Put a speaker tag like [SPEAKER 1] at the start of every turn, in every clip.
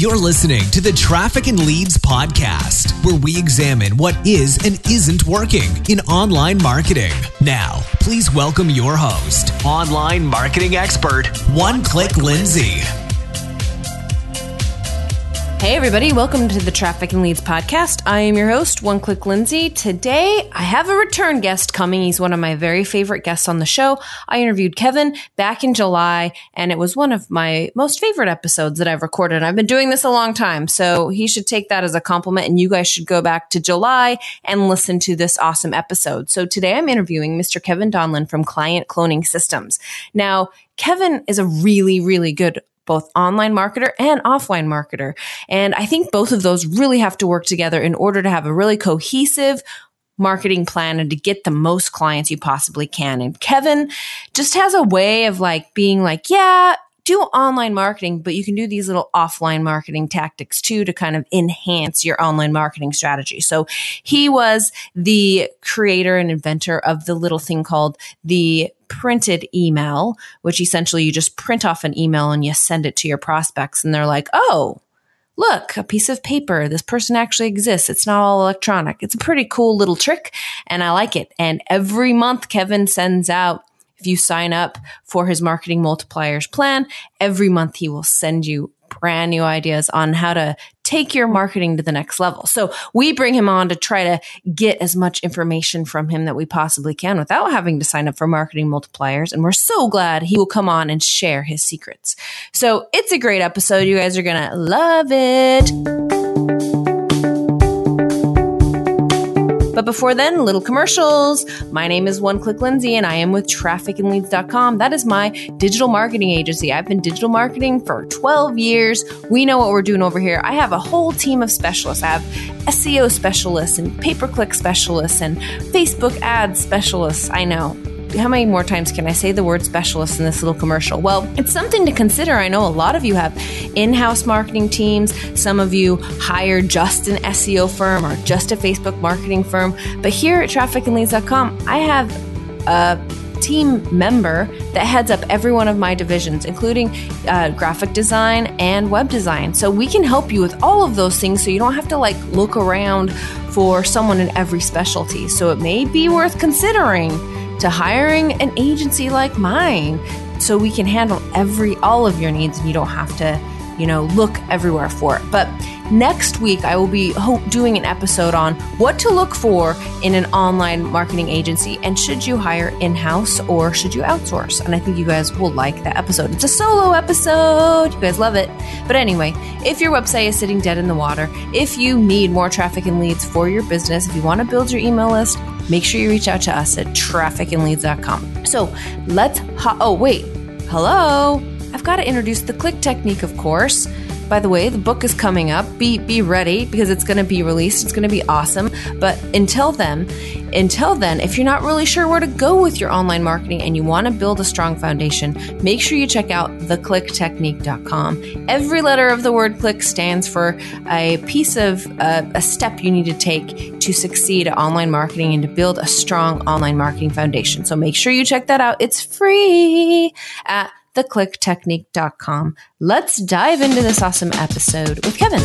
[SPEAKER 1] You're listening to the Traffic and Leads podcast, where we examine what is and isn't working in online marketing. Now, please welcome your host, online marketing expert, One Click Lindsay.
[SPEAKER 2] Hey, everybody, welcome to the Traffic and Leads podcast. I am your host, One Click Lindsay. Today, I have a return guest coming. He's one of my very favorite guests on the show. I interviewed Kevin back in July, and it was one of my most favorite episodes that I've recorded. I've been doing this a long time, so he should take that as a compliment, and you guys should go back to July and listen to this awesome episode. So today, I'm interviewing Mr. Kevin Donlin from Client Cloning Systems. Now, Kevin is a really, really good both online marketer and offline marketer. And I think both of those really have to work together in order to have a really cohesive marketing plan and to get the most clients you possibly can. And Kevin just has a way of like being like, yeah, do online marketing, but you can do these little offline marketing tactics too to kind of enhance your online marketing strategy. So he was the creator and inventor of the little thing called the printed email, which essentially you just print off an email and you send it to your prospects and they're like, oh, look, a piece of paper. This person actually exists. It's not all electronic. It's a pretty cool little trick and I like it. And every month Kevin sends out if you sign up for his marketing multipliers plan, every month he will send you brand new ideas on how to take your marketing to the next level. So we bring him on to try to get as much information from him that we possibly can without having to sign up for marketing multipliers. And we're so glad he will come on and share his secrets. So it's a great episode. You guys are going to love it. But before then, little commercials. My name is One Click Lindsay and I am with trafficandleads.com. That is my digital marketing agency. I've been digital marketing for 12 years. We know what we're doing over here. I have a whole team of specialists. I have SEO specialists and pay per click specialists and Facebook ads specialists. I know how many more times can I say the word specialist in this little commercial? Well, it's something to consider. I know a lot of you have in house marketing teams. Some of you hire just an SEO firm or just a Facebook marketing firm. But here at trafficandleads.com, I have a team member that heads up every one of my divisions, including uh, graphic design and web design. So we can help you with all of those things so you don't have to like look around for someone in every specialty. So it may be worth considering to hiring an agency like mine. So we can handle every all of your needs and you don't have to you know look everywhere for it. But next week i will be doing an episode on what to look for in an online marketing agency and should you hire in-house or should you outsource? And i think you guys will like that episode. It's a solo episode. You guys love it. But anyway if your website is sitting dead in the water if you need more traffic and leads for your business if you want to build your email list make sure you reach out to us at trafficandleads.com. So let's, ho- oh, wait, hello. I've got to introduce the click technique, of course. By the way, the book is coming up. Be be ready because it's going to be released. It's going to be awesome. But until then, until then, if you're not really sure where to go with your online marketing and you want to build a strong foundation, make sure you check out theclicktechnique.com. Every letter of the word click stands for a piece of uh, a step you need to take to succeed at online marketing and to build a strong online marketing foundation. So make sure you check that out. It's free at theclicktechnique.com. Let's dive into this awesome episode with Kevin.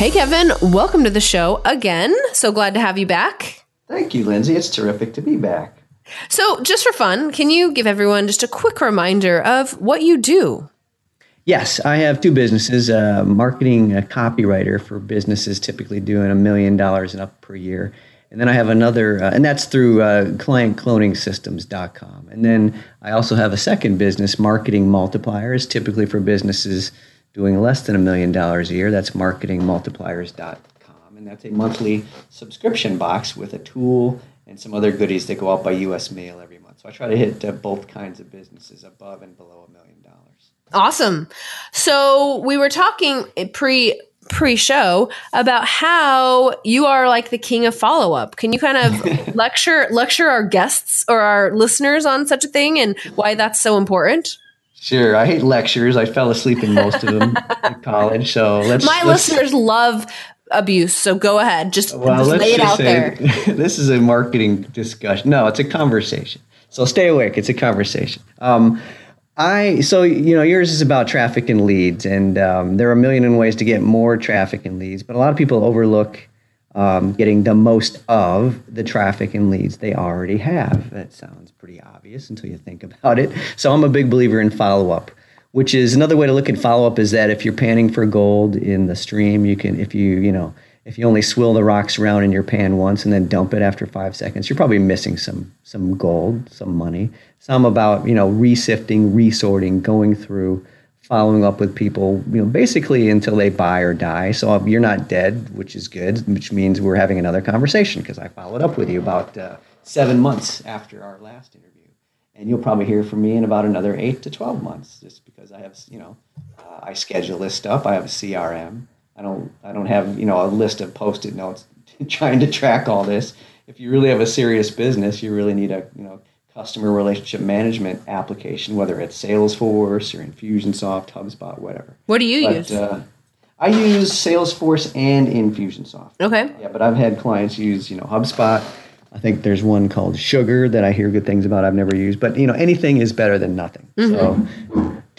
[SPEAKER 2] Hey, Kevin, welcome to the show again. So glad to have you back.
[SPEAKER 3] Thank you, Lindsay. It's terrific to be back.
[SPEAKER 2] So, just for fun, can you give everyone just a quick reminder of what you do?
[SPEAKER 3] Yes, I have two businesses. Uh, marketing a copywriter for businesses typically doing a million dollars and up per year. And then I have another, uh, and that's through uh, clientcloningsystems.com. And then I also have a second business, Marketing Multipliers, typically for businesses doing less than a million dollars a year. That's marketingmultipliers.com. And that's a monthly subscription box with a tool and some other goodies that go out by U.S. mail every month. So I try to hit uh, both kinds of businesses above and below a million.
[SPEAKER 2] Awesome. So we were talking pre pre show about how you are like the king of follow up. Can you kind of lecture lecture our guests or our listeners on such a thing and why that's so important?
[SPEAKER 3] Sure. I hate lectures. I fell asleep in most of them in college. So let's.
[SPEAKER 2] My
[SPEAKER 3] let's,
[SPEAKER 2] listeners love abuse. So go ahead, just,
[SPEAKER 3] Well,
[SPEAKER 2] just
[SPEAKER 3] let's
[SPEAKER 2] lay it
[SPEAKER 3] just
[SPEAKER 2] out
[SPEAKER 3] say
[SPEAKER 2] there.
[SPEAKER 3] this is a marketing discussion. No, it's a conversation. So stay awake. It's a conversation. Um, I so you know yours is about traffic and leads, and um, there are a million and ways to get more traffic and leads, but a lot of people overlook um, getting the most of the traffic and leads they already have. That sounds pretty obvious until you think about it. So I'm a big believer in follow up, which is another way to look at follow up is that if you're panning for gold in the stream, you can if you you know if you only swill the rocks around in your pan once and then dump it after five seconds, you're probably missing some some gold, some money. Some about you know resifting, resorting, going through, following up with people, you know, basically until they buy or die. So you're not dead, which is good, which means we're having another conversation because I followed up with you about uh, seven months after our last interview, and you'll probably hear from me in about another eight to twelve months, just because I have you know uh, I schedule this stuff. I have a CRM. I don't I don't have you know a list of post-it notes trying to track all this. If you really have a serious business, you really need a you know customer relationship management application, whether it's Salesforce or Infusionsoft, HubSpot, whatever.
[SPEAKER 2] What do you
[SPEAKER 3] But,
[SPEAKER 2] use?
[SPEAKER 3] Uh, I use Salesforce and Infusionsoft.
[SPEAKER 2] okay.
[SPEAKER 3] Yeah, but I've had clients use, you know, HubSpot. I think there's one called Sugar that I hear good things about. I've never used, but you know, anything is better than nothing. So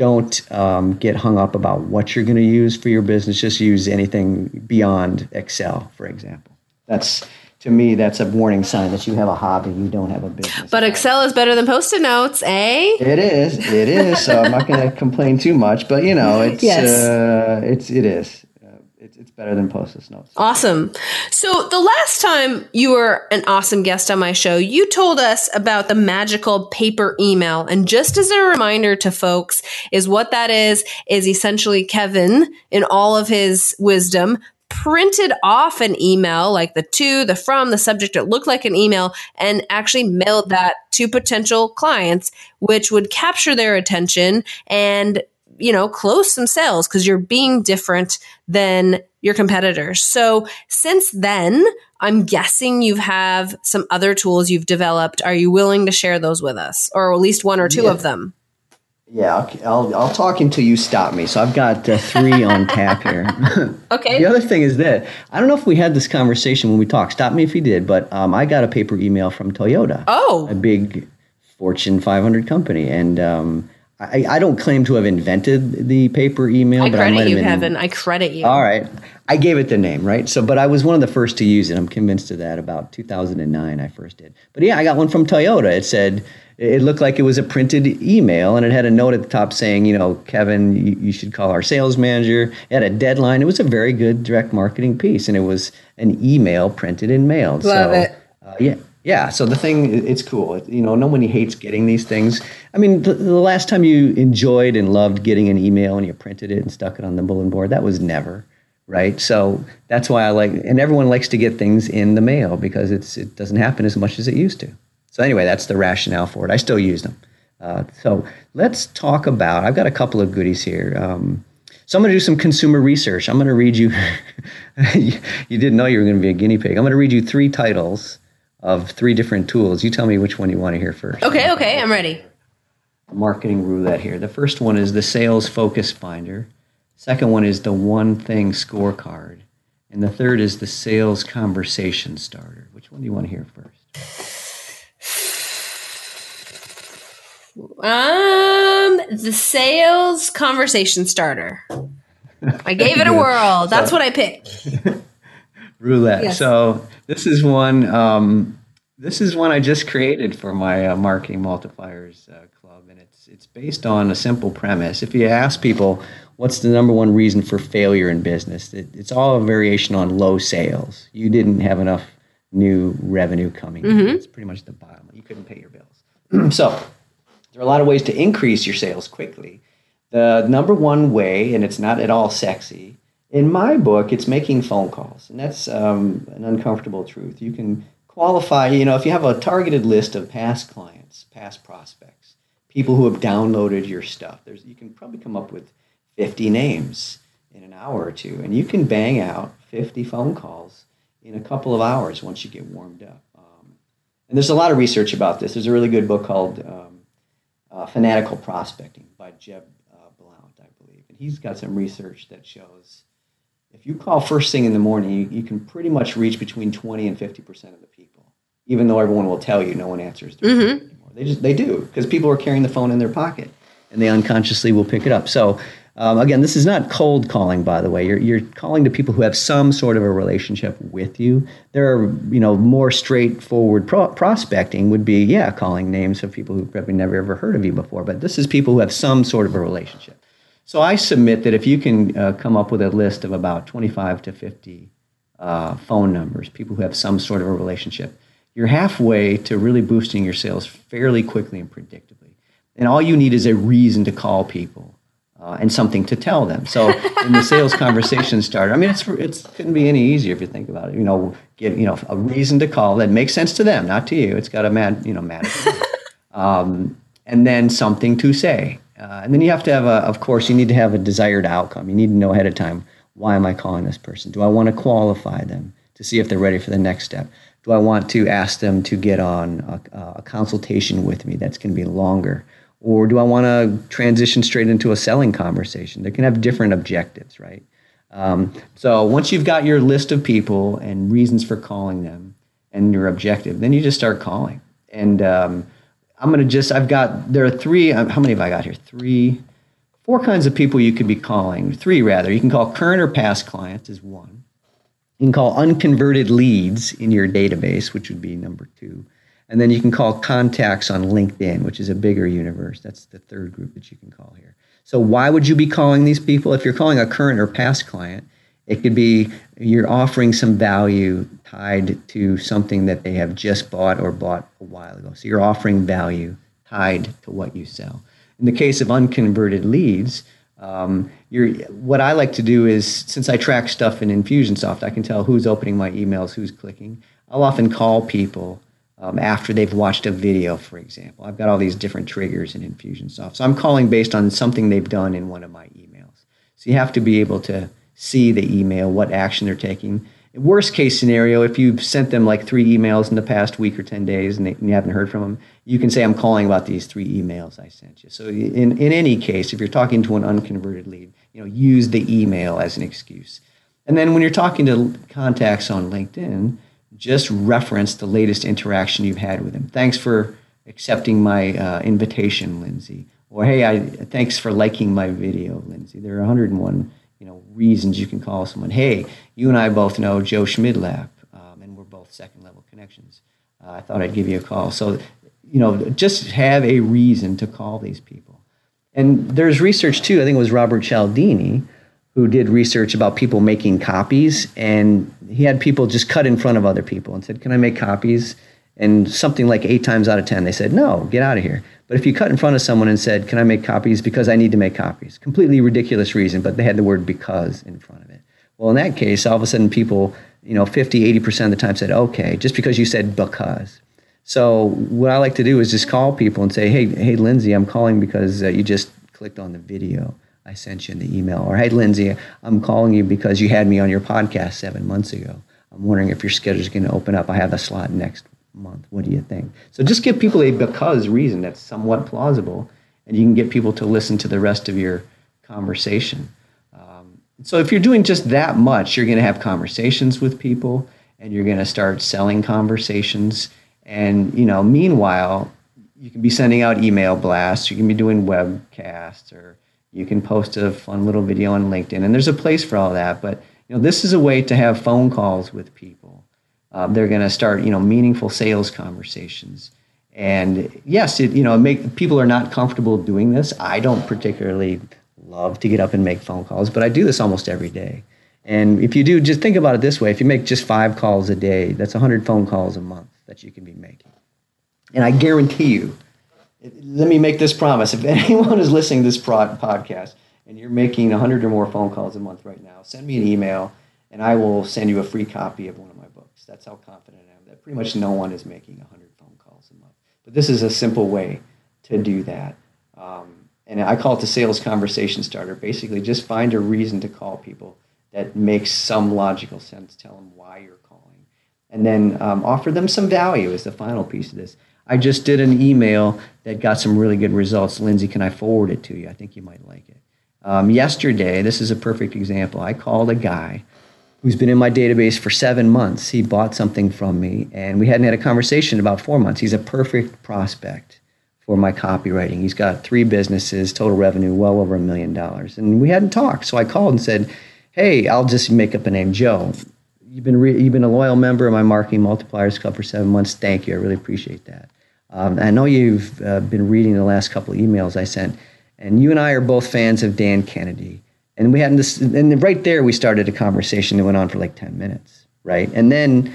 [SPEAKER 3] don't um, get hung up about what you're going to use for your business. Just use anything beyond Excel, for example. That's to me, that's a warning sign that you have a hobby, you don't have a business.
[SPEAKER 2] But Excel is better than post-it notes, eh?
[SPEAKER 3] It is. It is. So I'm not going to complain too much, but you know, it's
[SPEAKER 2] Yes.
[SPEAKER 3] uh, it's it is. It's it's better than post-it notes.
[SPEAKER 2] Awesome. So the last time you were an awesome guest on my show, you told us about the magical paper email. And just as a reminder to folks, is what that is, is essentially Kevin, in all of his wisdom, printed off an email like the to, the from, the subject. It looked like an email and actually mailed that to potential clients, which would capture their attention and you know, close some sales because you're being different than your competitors. So since then, I'm guessing you have some other tools you've developed. Are you willing to share those with us, or at least one or two
[SPEAKER 3] Yeah.
[SPEAKER 2] of them?
[SPEAKER 3] Yeah, I'll, I'll I'll talk until you stop me. So I've got uh, three on tap here.
[SPEAKER 2] Okay.
[SPEAKER 3] The other thing is that I don't know if we had this conversation when we talked. Stop me if you did, but um, I got a paper email from Toyota,
[SPEAKER 2] Oh,
[SPEAKER 3] a big Fortune 500 company, and um, I, I don't claim to have invented the paper email,
[SPEAKER 2] I
[SPEAKER 3] but I might
[SPEAKER 2] credit
[SPEAKER 3] have
[SPEAKER 2] you,
[SPEAKER 3] been.
[SPEAKER 2] Kevin. I credit you.
[SPEAKER 3] All right, I gave it the name, right? So, but I was one of the first to use it. I'm convinced of that. About 2009, I first did. But yeah, I got one from Toyota. It said it looked like it was a printed email, and it had a note at the top saying, you know, Kevin, you, you should call our sales manager. It had a deadline. It was a very good direct marketing piece, and it was an email printed and mailed.
[SPEAKER 2] Love
[SPEAKER 3] so,
[SPEAKER 2] it.
[SPEAKER 3] Uh, yeah. Yeah, so the thing it's cool. You know, nobody hates getting these things. I mean, the, the last time you enjoyed and loved getting an email and you printed it and stuck it on the bulletin board, that was never, right? So that's why I like, and everyone likes to get things in the mail because it's it doesn't happen as much as it used to. So anyway, that's the rationale for it. I still use them. Uh, so let's talk about. I've got a couple of goodies here. Um, so I'm going to do some consumer research. I'm going to read you you didn't know you were going to be a guinea pig. I'm going to read you three titles of three different tools. You tell me which one you want to hear first.
[SPEAKER 2] Okay, okay, I'm ready.
[SPEAKER 3] Marketing roulette here. The first one is the Sales Focus Finder. Second one is the One Thing Scorecard. And the third is the Sales Conversation Starter. Which one do you want to hear first?
[SPEAKER 2] Um, the sales conversation starter. I gave it a whirl. That's what I picked.
[SPEAKER 3] roulette.
[SPEAKER 2] Yes.
[SPEAKER 3] So this is one. Um, this is one I just created for my uh, marketing multipliers uh, club, and it's it's based on a simple premise. If you ask people what's the number one reason for failure in business, it, it's all a variation on low sales. You didn't have enough new revenue coming. in. It's pretty much the bottom. You couldn't pay your bills. so there are a lot of ways to increase your sales quickly. The number one way, and it's not at all sexy, in my book, it's making phone calls. And that's um, an uncomfortable truth. You can qualify, you know, if you have a targeted list of past clients, past prospects, people who have downloaded your stuff, there's, you can probably come up with 50 names in an hour or two. And you can bang out 50 phone calls in a couple of hours once you get warmed up. Um, and there's a lot of research about this. There's a really good book called um, uh, Fanatical Prospecting by Jeb uh, Blount, I believe. And he's got some research that shows if you call first thing in the morning, you, you can pretty much reach between 20 and 50% of the people, even though everyone will tell you no one answers phone anymore. They just they do because people are carrying the phone in their pocket and they unconsciously will pick it up. So um, again, this is not cold calling, by the way. You're, you're calling to people who have some sort of a relationship with you. There are, you know, more straightforward pro- prospecting would be, yeah, calling names of people who probably never ever heard of you before. But this is people who have some sort of a relationship. So I submit that if you can uh, come up with a list of about 25 to 50 uh, phone numbers, people who have some sort of a relationship, you're halfway to really boosting your sales fairly quickly and predictably. And all you need is a reason to call people uh, and something to tell them. So in the sales conversation starter, I mean, it's it's couldn't be any easier if you think about it. You know, give you know a reason to call that makes sense to them, not to you. It's got a mad you know matter. um, and then something to say, uh, and then you have to have a. Of course, you need to have a desired outcome. You need to know ahead of time why am I calling this person? Do I want to qualify them to see if they're ready for the next step? Do I want to ask them to get on a, a consultation with me that's going to be longer? Or do I want to transition straight into a selling conversation? They can have different objectives, right? Um, so once you've got your list of people and reasons for calling them and your objective, then you just start calling. And um, I'm going to just, I've got, there are three, uh, how many have I got here? Three, four kinds of people you could be calling. Three, rather. You can call current or past clients, is one. You can call unconverted leads in your database, which would be number two. And then you can call contacts on LinkedIn, which is a bigger universe. That's the third group that you can call here. So, why would you be calling these people? If you're calling a current or past client, it could be you're offering some value tied to something that they have just bought or bought a while ago. So, you're offering value tied to what you sell. In the case of unconverted leads, um, what I like to do is, since I track stuff in Infusionsoft, I can tell who's opening my emails, who's clicking. I'll often call people um, after they've watched a video, for example. I've got all these different triggers in Infusionsoft. So I'm calling based on something they've done in one of my emails. So you have to be able to see the email, what action they're taking. Worst case scenario, if you've sent them like three emails in the past week or 10 days and, they, and you haven't heard from them, you can say, I'm calling about these three emails I sent you. So in, in any case, if you're talking to an unconverted lead, you know, use the email as an excuse. And then when you're talking to contacts on LinkedIn, just reference the latest interaction you've had with them. Thanks for accepting my uh, invitation, Lindsay. Or hey, I thanks for liking my video, Lindsay. There are 101 you know reasons you can call someone. Hey, you and I both know Joe Schmidlap, um, and we're both second level connections. Uh, I thought I'd give you a call. So, you know, just have a reason to call these people. And there's research too. I think it was Robert Cialdini who did research about people making copies, and he had people just cut in front of other people and said, "Can I make copies?" And something like eight times out of ten, they said, "No, get out of here." But if you cut in front of someone and said, "Can I make copies?" because I need to make copies, completely ridiculous reason, but they had the word "because" in front of it. Well, in that case, all of a sudden, people, you know, 50, 80 percent of the time said, "Okay," just because you said "because." So what I like to do is just call people and say, "Hey, hey, Lindsay, I'm calling because uh, you just clicked on the video." I sent you in the email. Or, hey, Lindsay, I'm calling you because you had me on your podcast seven months ago. I'm wondering if your schedule is going to open up. I have a slot next month. What do you think? So just give people a because reason that's somewhat plausible, and you can get people to listen to the rest of your conversation. Um, so if you're doing just that much, you're going to have conversations with people, and you're going to start selling conversations. And you know, meanwhile, you can be sending out email blasts. You can be doing webcasts or you can post a fun little video on LinkedIn, and there's a place for all that. But you know, this is a way to have phone calls with people. Uh, they're going to start, you know, meaningful sales conversations. And yes, it, you know, make people are not comfortable doing this. I don't particularly love to get up and make phone calls, but I do this almost every day. And if you do, just think about it this way: if you make just five calls a day, that's 100 phone calls a month that you can be making. And I guarantee you, let me make this promise. If anyone is listening to this podcast and you're making 100 or more phone calls a month right now, send me an email and I will send you a free copy of one of my That's how confident I am that pretty much no one is making 100 phone calls a month. But this is a simple way to do that. Um, and I call it the sales conversation starter. Basically, just find a reason to call people that makes some logical sense. Tell them why you're calling. And then um, offer them some value as the final piece of this. I just did an email that got some really good results. Lindsay, can I forward it to you? I think you might like it. Um, yesterday, this is a perfect example. I called a guy who's been in my database for seven months. He bought something from me, and we hadn't had a conversation about four months. He's a perfect prospect for my copywriting. He's got three businesses, total revenue well over a million dollars, and we hadn't talked. So I called and said, "Hey, I'll just make up a name, Joe. You've been re- you've been a loyal member of my Marketing Multipliers Club for seven months. Thank you. I really appreciate that. Um, I know you've uh, been reading the last couple of emails I sent, and you and I are both fans of Dan Kennedy." And we had this, and right there we started a conversation that went on for like 10 minutes, right? And then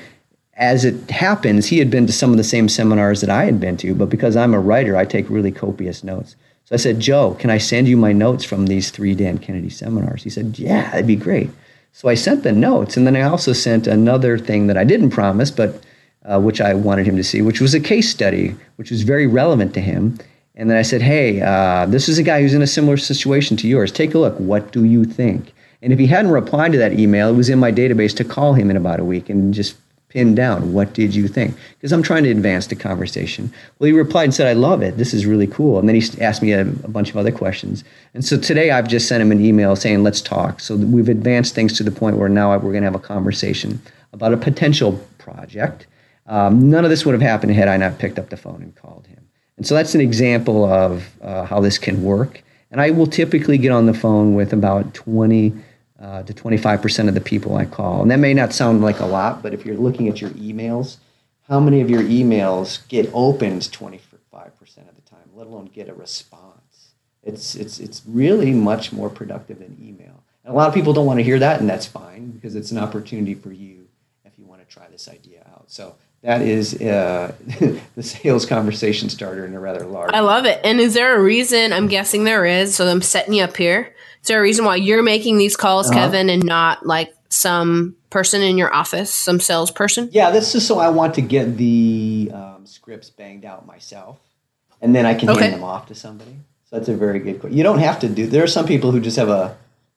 [SPEAKER 3] as it happens, he had been to some of the same seminars that I had been to, but because I'm a writer, I take really copious notes. So I said, Joe, can I send you my notes from these three Dan Kennedy seminars? He said, Yeah, that'd be great. So I sent the notes, and then I also sent another thing that I didn't promise, but uh, which I wanted him to see, which was a case study, which was very relevant to him. And then I said, hey, uh, this is a guy who's in a similar situation to yours. Take a look. What do you think? And if he hadn't replied to that email, it was in my database to call him in about a week and just pin down, what did you think? Because I'm trying to advance the conversation. Well, he replied and said, I love it. This is really cool. And then he asked me a, a bunch of other questions. And so today I've just sent him an email saying, let's talk. So we've advanced things to the point where now we're going to have a conversation about a potential project. Um, none of this would have happened had I not picked up the phone and called him. And so that's an example of uh, how this can work. And I will typically get on the phone with about 20 uh, to 25% of the people I call. And that may not sound like a lot, but if you're looking at your emails, how many of your emails get opened 25% of the time, let alone get a response? It's, it's, it's really much more productive than email. And a lot of people don't want to hear that, and that's fine because it's an opportunity for you if you want to try this idea out. So that is uh, the sales conversation starter in a rather large.
[SPEAKER 2] I love it. And is there a reason? I'm guessing there is. So I'm setting you up here. Is there a reason why you're making these calls, uh-huh. Kevin, and not like some person in your office, some salesperson?
[SPEAKER 3] Yeah, this is so I want to get the um, scripts banged out myself, and then I can okay. hand them off to somebody. So that's a very good question. You don't have to do. There are some people who just have a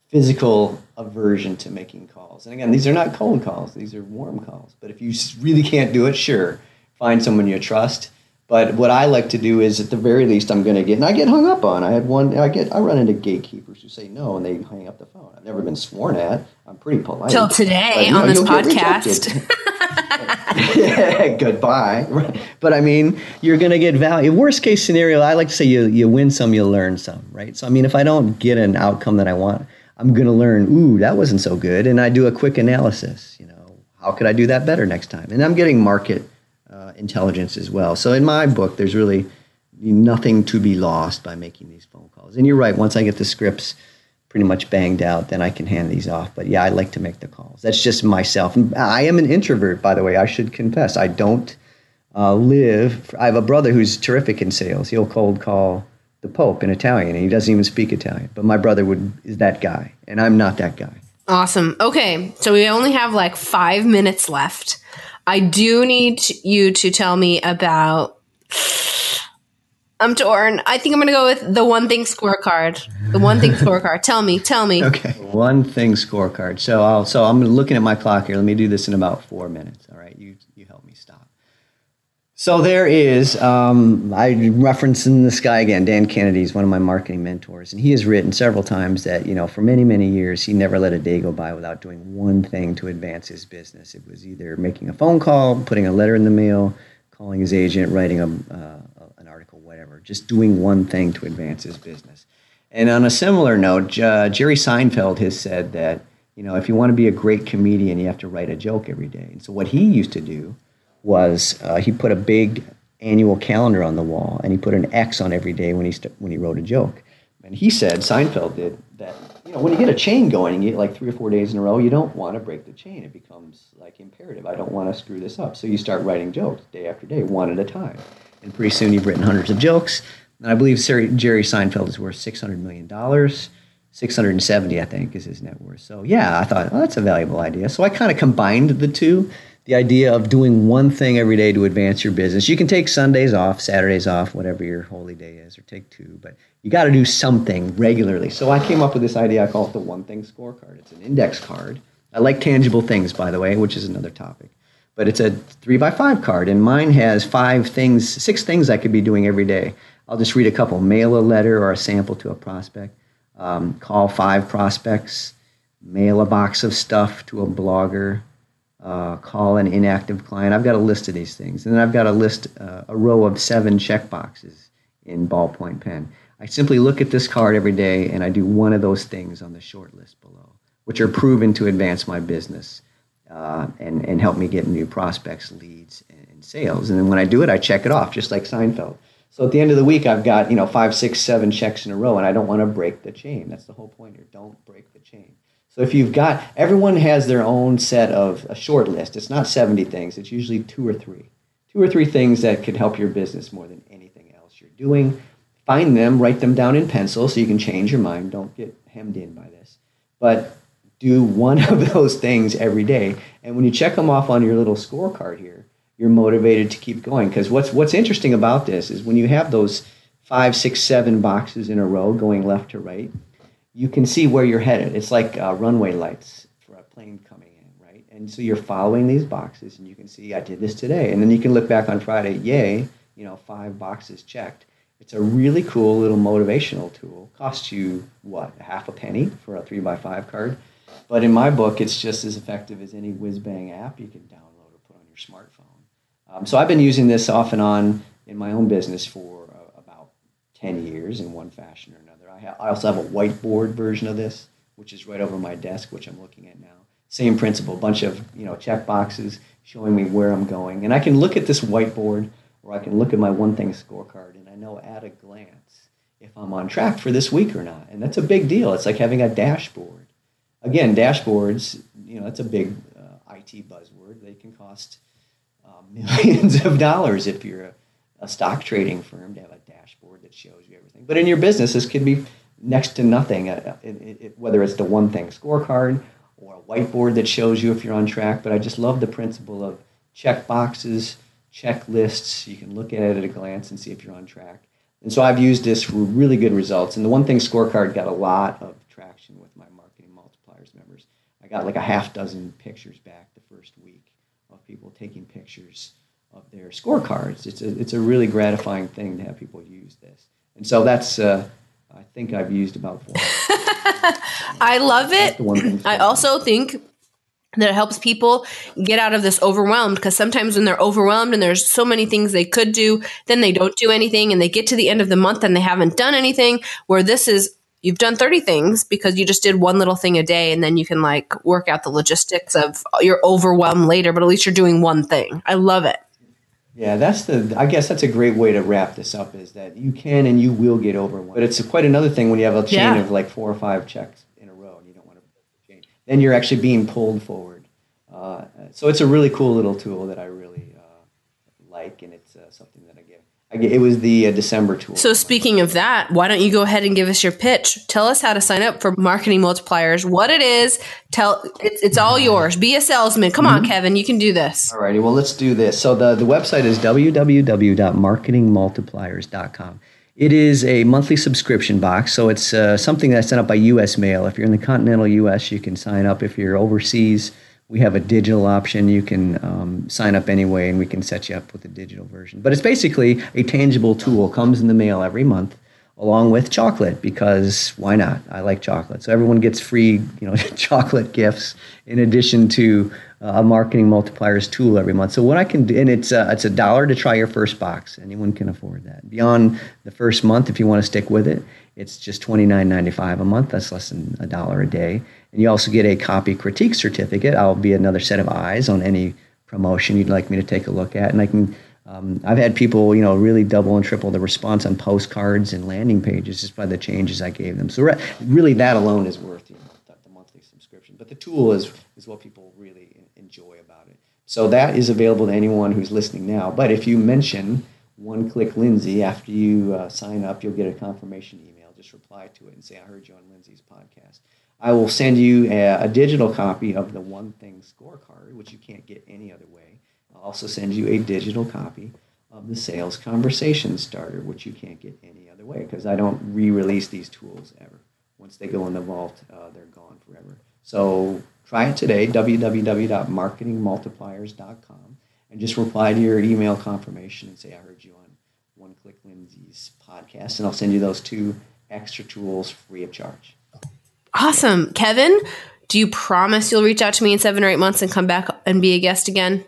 [SPEAKER 3] physical aversion to making calls. And again, these are not cold calls; these are warm calls. But if you really can't do it, sure, find someone you trust. But what I like to do is, at the very least, I'm going to get, and I get hung up on. I had one, I get, I run into gatekeepers who say no, and they hang up the phone. I've never been sworn at. I'm pretty polite.
[SPEAKER 2] Till today but, on know, this podcast.
[SPEAKER 3] yeah, goodbye. But I mean, you're going to get value. Worst case scenario, I like to say you you win some, you learn some, right? So I mean, if I don't get an outcome that I want, I'm going to learn, ooh, that wasn't so good. And I do a quick analysis. You know, how could I do that better next time? And I'm getting market uh, intelligence as well. So in my book, there's really nothing to be lost by making these phone calls. And you're right, once I get the scripts pretty much banged out, then I can hand these off. But yeah, I like to make the calls. That's just myself. I am an introvert, by the way, I should confess. I don't uh, live, I have a brother who's terrific in sales. He'll cold call the Pope in Italian, and he doesn't even speak Italian. But my brother would is that guy, and I'm not that guy.
[SPEAKER 2] Awesome. Okay, so we only have like five minutes left. I do need you to tell me about. I'm torn. I think I'm going to go with the one thing scorecard. The one thing scorecard. Tell me. Tell me.
[SPEAKER 3] Okay. One thing scorecard. So I'll. So I'm looking at my clock here. Let me do this in about four minutes. All right. You you help me stop. So there is, um, I reference in this guy again, Dan Kennedy is one of my marketing mentors, and he has written several times that, you know, for many, many years, he never let a day go by without doing one thing to advance his business. It was either making a phone call, putting a letter in the mail, calling his agent, writing a, uh, an article, whatever, just doing one thing to advance his business. And on a similar note, Jerry Seinfeld has said that, you know, if you want to be a great comedian, you have to write a joke every day. And so what he used to do was uh, he put a big annual calendar on the wall and he put an X on every day when he st- when he wrote a joke. And he said Seinfeld did that. You know, when you get a chain going and you get like three or four days in a row, you don't want to break the chain. It becomes like imperative. I don't want to screw this up. So you start writing jokes day after day, one at a time. And pretty soon you've written hundreds of jokes. And I believe Jerry Seinfeld is worth six hundred million dollars. 670, I think, is his net worth. So yeah, I thought, oh, that's a valuable idea. So I kind of combined the two the idea of doing one thing every day to advance your business. You can take Sundays off, Saturdays off, whatever your holy day is, or take two, but you got to do something regularly. So I came up with this idea. I call it the one thing scorecard. It's an index card. I like tangible things, by the way, which is another topic. But it's a three by five card, and mine has five things, six things I could be doing every day. I'll just read a couple mail a letter or a sample to a prospect um, call five prospects, mail a box of stuff to a blogger, uh, call an inactive client. I've got a list of these things. And then I've got a list, uh, a row of seven check boxes in ballpoint pen. I simply look at this card every day and I do one of those things on the short list below, which are proven to advance my business uh, and, and help me get new prospects, leads, and sales. And then when I do it, I check it off, just like Seinfeld. So at the end of the week, I've got you know five, six, seven checks in a row, and I don't want to break the chain. That's the whole point here. Don't break the chain. So if you've got everyone has their own set of a short list. It's not 70 things. It's usually two or three. Two or three things that could help your business more than anything else you're doing. Find them, write them down in pencil so you can change your mind. Don't get hemmed in by this. But do one of those things every day. And when you check them off on your little scorecard here, you're motivated to keep going. Because what's what's interesting about this is when you have those five, six, seven boxes in a row going left to right, you can see where you're headed. It's like uh, runway lights for a plane coming in, right? And so you're following these boxes, and you can see I did this today, and then you can look back on Friday, yay, you know, five boxes checked. It's a really cool little motivational tool. Costs you what, half a penny for a three by five card, but in my book, it's just as effective as any whiz bang app you can download or put on your smartphone. Um, so I've been using this off and on in my own business for uh, about 10 years in one fashion or another. I, also have a whiteboard version of this, which is right over my desk, which I'm looking at now. Same principle, bunch of you know check boxes showing me where I'm going, and I can look at this whiteboard or I can look at my one thing scorecard, and I know at a glance if I'm on track for this week or not, and that's a big deal. It's like having a dashboard. Again, dashboards, you know, that's a big uh, IT buzzword. They can cost um, millions of dollars if you're a, a, stock trading firm to have a dashboard that shows you everything. But in your business, this could be next to nothing, uh, it, it, whether it's the one thing scorecard or a whiteboard that shows you if you're on track. But I just love the principle of check boxes, checklists. You can look at it at a glance and see if you're on track. And so I've used this for really good results. And the one thing scorecard got a lot of traction with my marketing multipliers members. I got like a half dozen pictures back the first week of people taking pictures of their scorecards. It's a, it's a really gratifying thing to have people use this. And so that's, uh, I think I've used about four.
[SPEAKER 2] I love it. I also think that it helps people get out of this overwhelmed because sometimes when they're overwhelmed and there's so many things they could do, then they don't do anything and they get to the end of the month and they haven't done anything. Where this is you've done 30 things because you just did one little thing a day and then you can like work out the logistics of your overwhelm later but at least you're doing one thing i love it
[SPEAKER 3] yeah that's the i guess that's a great way to wrap this up is that you can and you will get overwhelmed but it's quite another thing when you have a chain yeah. of like four or five checks in a row and you don't want to change then you're actually being pulled forward. Uh, so it's a really cool little tool that i really uh, like and it's uh, something that i give it was the uh, December tour.
[SPEAKER 2] So speaking of that, why don't you go ahead and give us your pitch? Tell us how to sign up for marketing multipliers, what it is. Tell it's, it's all yours. Be a salesman. Come mm-hmm. on, Kevin, you can do this.
[SPEAKER 3] All righty. Well, let's do this. So the the website is www.marketingmultipliers.com. It is a monthly subscription box, so it's uh, something that's sent up by U.S. mail. If you're in the continental U.S., you can sign up. If you're overseas we have a digital option. You can um, sign up anyway, and we can set you up with a digital version. But it's basically a tangible tool. Comes in the mail every month, along with chocolate because why not? I like chocolate, so everyone gets free, you know, chocolate gifts in addition to uh, a marketing multipliers tool every month. So what I can do, and it's a, it's a dollar to try your first box. Anyone can afford that. Beyond the first month, if you want to stick with it, it's just twenty nine ninety five a month. That's less than a dollar a day and you also get a copy critique certificate. I'll be another set of eyes on any promotion you'd like me to take a look at. And I can, um, I've had people, you know, really double and triple the response on postcards and landing pages just by the changes I gave them. So re- really, that alone is worth you know, the, the, monthly subscription. But the tool is is what people really enjoy about it. So that is available to anyone who's listening now. But if you mention one click Lindsay after you uh, sign up, you'll get a confirmation email. Just reply to it and say, "I heard you on Lindsay's podcast." I will send you a, a, digital copy of the One Thing scorecard, which you can't get any other way. I'll also send you a digital copy of the Sales Conversation Starter, which you can't get any other way because I don't re-release these tools ever. Once they go in the vault, uh, they're gone forever. So try it today, www.marketingmultipliers.com, and just reply to your email confirmation and say, I heard you on One Click Lindsay's podcast, and I'll send you those two extra tools free of charge.
[SPEAKER 4] Awesome. Kevin, do you promise you'll reach out to me in seven or eight months and come back and be a guest again?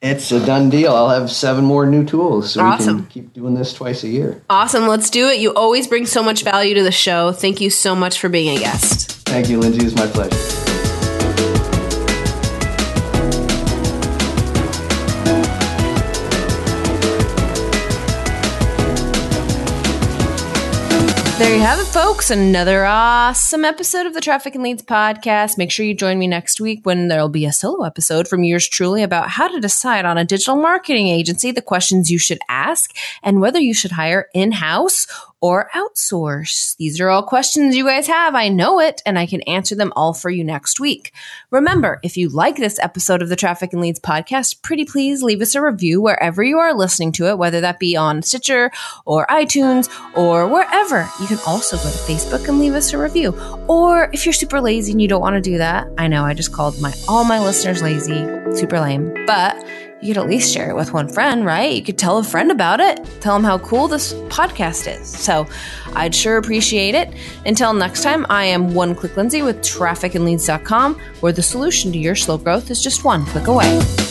[SPEAKER 3] It's a done deal. I'll have seven more new tools so
[SPEAKER 4] Awesome.
[SPEAKER 3] we can keep doing this twice a year.
[SPEAKER 4] Awesome. Let's do it. You always bring so much value to the show. Thank you so much for being a guest.
[SPEAKER 3] Thank you, Lindsay. It's my pleasure.
[SPEAKER 2] There you have it, folks. Another awesome episode of the Traffic and Leads podcast. Make sure you join me next week when there'll be a solo episode from yours truly about how to decide on a digital marketing agency, the questions you should ask, and whether you should hire in house or outsource. These are all questions you guys have. I know it, and I can answer them all for you next week. Remember, if you like this episode of the Traffic and Leads podcast, pretty please leave us a review wherever you are listening to it, whether that be on Stitcher or iTunes or wherever. You can also go to Facebook and leave us a review. Or if you're super lazy and you don't want to do that, I know I just called my all my listeners lazy, super lame, but you could at least share it with one friend, right? You could tell a friend about it, tell them how cool this podcast is. So I'd sure appreciate it. Until next time, I am One Click Lindsay with trafficandleads.com, where the solution to your slow growth is just one click away.